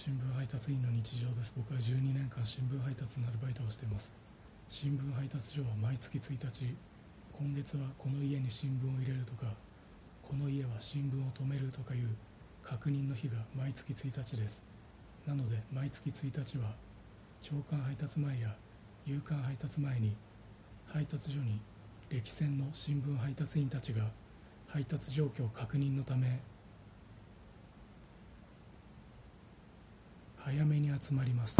新聞配達員の日常です。僕は12年間新聞配達のアルバイトをしています。新聞配達所は毎月1日今月はこの家に新聞を入れるとかこの家は新聞を止めるとかいう確認の日が毎月1日です。なので毎月1日は朝刊配達前や夕刊配達前に配達所に歴戦の新聞配達員たちが配達状況確認のため早めに集まります。